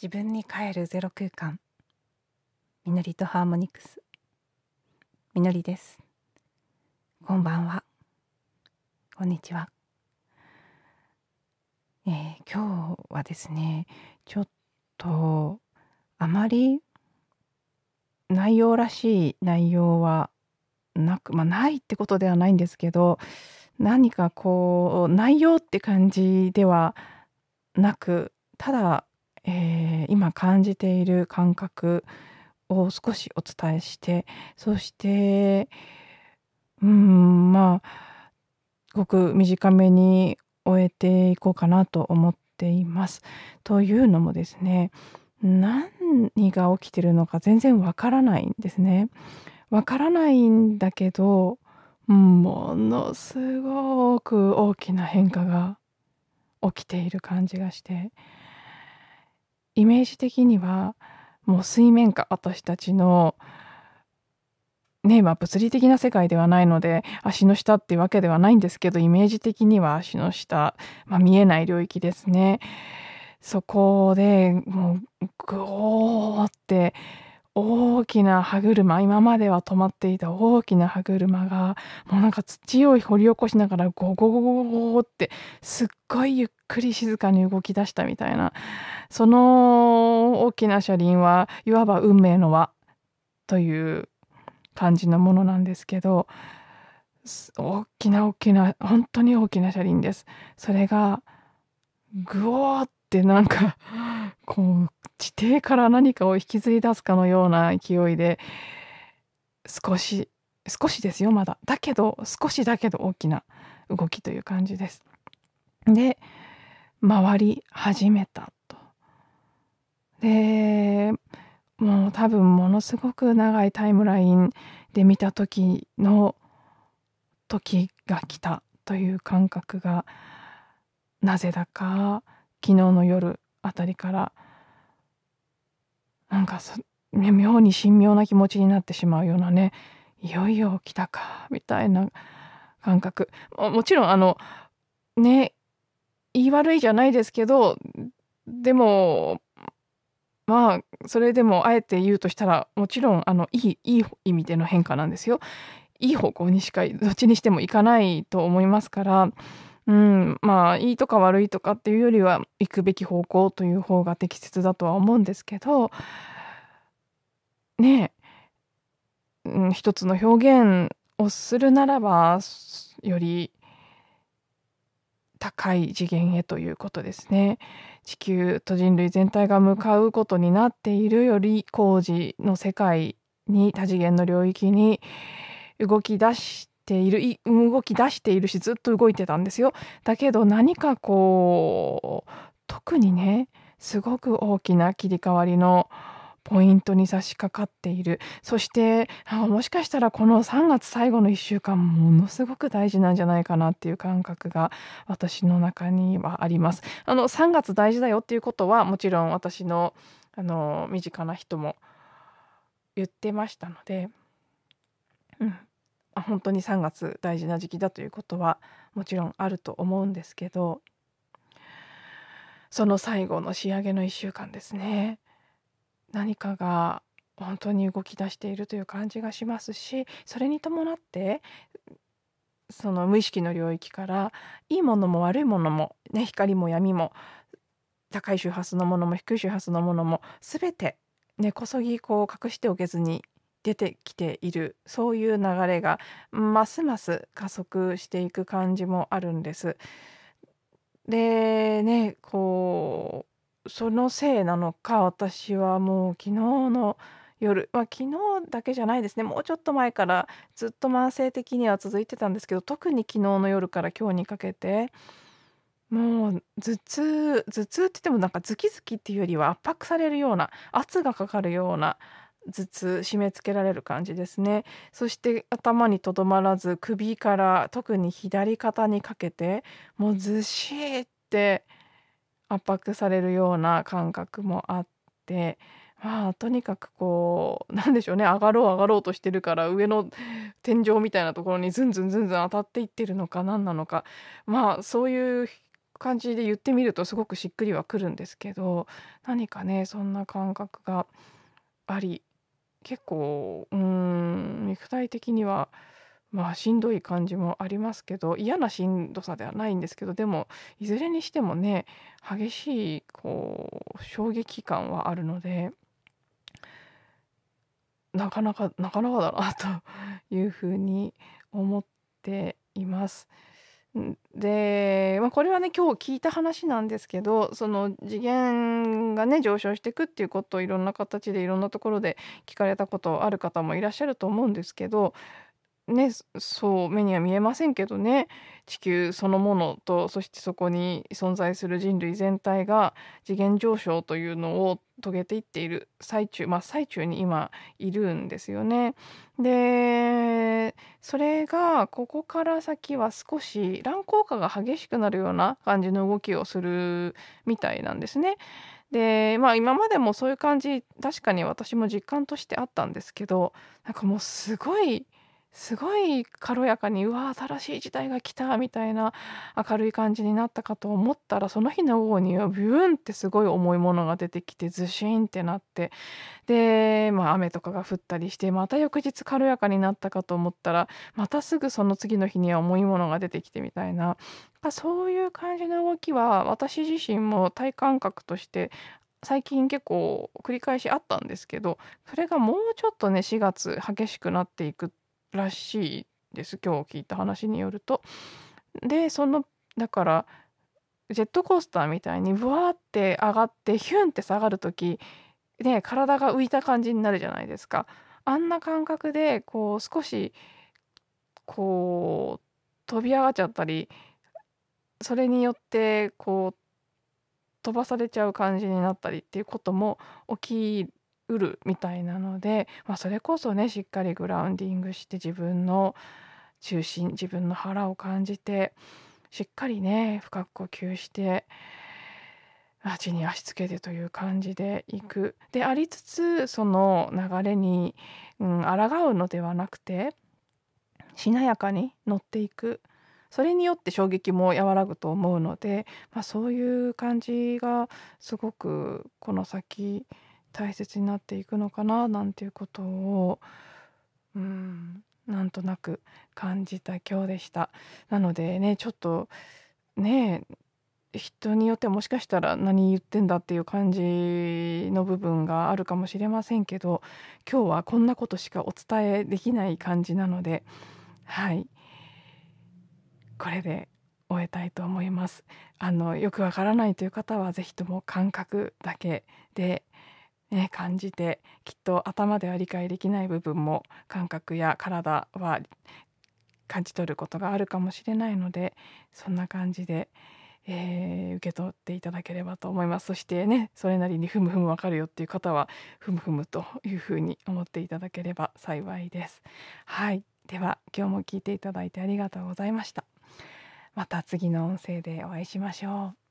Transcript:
自分に帰るゼロ空間。みのりとハーモニクス。みのりです。こんばんは。こんにちは、えー、今日はですねちょっとあまり内容らしい内容はなくまあないってことではないんですけど何かこう内容って感じではなくただ、えー、今感じている感覚を少しお伝えしてそしてうんまあごく短めに終えていこうかなと思っています。というのもですね何が起きてるのか全然わからないんですね。わからないんだけどものすごく大きな変化が起きている感じがしてイメージ的にはもう水面下私たちのねまあ物理的な世界ではないので足の下っていうわけではないんですけどイメージ的には足の下、まあ、見えない領域ですね。そこでもうグオーって大きな歯車今までは止まっていた大きな歯車がもうなんか土を掘り起こしながらゴゴゴゴゴゴってすっごいゆっくり静かに動き出したみたいなその大きな車輪はいわば運命の輪という感じのものなんですけど大きな大きな本当に大きな車輪です。それがグーってなんかこう地底から何かを引きずり出すかのような勢いで少し少しですよまだだけど少しだけど大きな動きという感じです。で回り始めたと。でもう多分ものすごく長いタイムラインで見た時の時が来たという感覚がなぜだか昨日の夜あたりからなんか妙に神妙な気持ちになってしまうようなねいよいよ来たかみたいな感覚もちろんあのね言い悪いじゃないですけどでもまあそれでもあえて言うとしたらもちろんあのいいいい意味での変化なんですよ。いい方向にしかどっちにしてもいかないと思いますからうん、まあいいとか悪いとかっていうよりは行くべき方向という方が適切だとは思うんですけどねえ、うん、一つの表現をするならばより高い次元へということですね。地球と人類全体が向かうことになっているより工事の世界に多次元の領域に動き出してている動き出しているしずっと動いてたんですよ。だけど何かこう特にねすごく大きな切り替わりのポイントに差し掛かっているそしてもしかしたらこの3月最後の1週間ものすごく大事なんじゃないかなっていう感覚が私の中にはあります。あの3月大事だよっていうことはもちろん私のあの身近な人も言ってましたので、うん、本当に3月大事な時期だということはもちろんあると思うんですけどその最後の仕上げの1週間ですね。何かが本当に動き出しているという感じがしますしそれに伴ってその無意識の領域からいいものも悪いものも、ね、光も闇も高い周波数のものも低い周波数のものも全て根こそぎこう隠しておけずに出てきているそういう流れがますます加速していく感じもあるんです。でねこうそのせいなのか、私はもう昨日の夜、まあ、昨日だけじゃないですね、もうちょっと前からずっと慢性的には続いてたんですけど、特に昨日の夜から今日にかけて、もう頭痛頭痛って言ってもなんかズキズキっていうよりは圧迫されるような、圧がかかるような頭痛締め付けられる感じですね。そして頭にとどまらず首から特に左肩にかけてもうずしーって圧迫されるような感覚もあってまあとにかくこうなんでしょうね上がろう上がろうとしてるから上の天井みたいなところにズンズンズンズン当たっていってるのか何なのかまあそういう感じで言ってみるとすごくしっくりはくるんですけど何かねそんな感覚があり結構うーん肉体的にはまあしんどい感じもありますけど嫌なしんどさではないんですけどでもいずれにしてもね激しいこう衝撃感はあるのでなかなかなかなかだなというふうに思っています。で、まあ、これはね今日聞いた話なんですけどその次元がね上昇していくっていうことをいろんな形でいろんなところで聞かれたことある方もいらっしゃると思うんですけどね、そう目には見えませんけどね地球そのものとそしてそこに存在する人類全体が次元上昇というのを遂げていっている最中まあ最中に今いるんですよね。でそれがここから先は少し乱高下が激しくなるような感じの動きをするみたいなんですね。でまあ今までもそういう感じ確かに私も実感としてあったんですけどなんかもうすごいすごい軽やかにうわ新しい時代が来たみたいな明るい感じになったかと思ったらその日の午後にはビューンってすごい重いものが出てきてズシーンってなってで、まあ、雨とかが降ったりしてまた翌日軽やかになったかと思ったらまたすぐその次の日には重いものが出てきてみたいなそういう感じの動きは私自身も体感覚として最近結構繰り返しあったんですけどそれがもうちょっとね4月激しくなっていくらしいです今日聞いた話によると。でそのだからジェットコースターみたいにブワーって上がってヒュンって下がる時ね体が浮いた感じになるじゃないですか。あんな感覚でこう少しこう飛び上がっちゃったりそれによってこう飛ばされちゃう感じになったりっていうことも起きうるみたいなので、まあ、それこそねしっかりグラウンディングして自分の中心自分の腹を感じてしっかりね深く呼吸して地に足つけてという感じでいく。でありつつその流れに、うん、抗うのではなくてしなやかに乗っていく。それによって衝撃も和らぐと思うので、まあ、そういう感じがすごくこの先大切になっていくのかななんていうことをうんなんとなく感じた今日でした。なのでねちょっとね人によってはもしかしたら何言ってんだっていう感じの部分があるかもしれませんけど今日はこんなことしかお伝えできない感じなのではいこれで終えたいと思います。あのよくわからないという方は是非とも感覚だけでね、感じてきっと頭では理解できない部分も感覚や体は感じ取ることがあるかもしれないのでそんな感じで、えー、受け取っていただければと思います。そしてねそれなりにふむふむわかるよっていう方はふむふむというふうに思っていただければ幸いです。はい。では今日も聞いていただいてありがとうございました。また次の音声でお会いしましょう。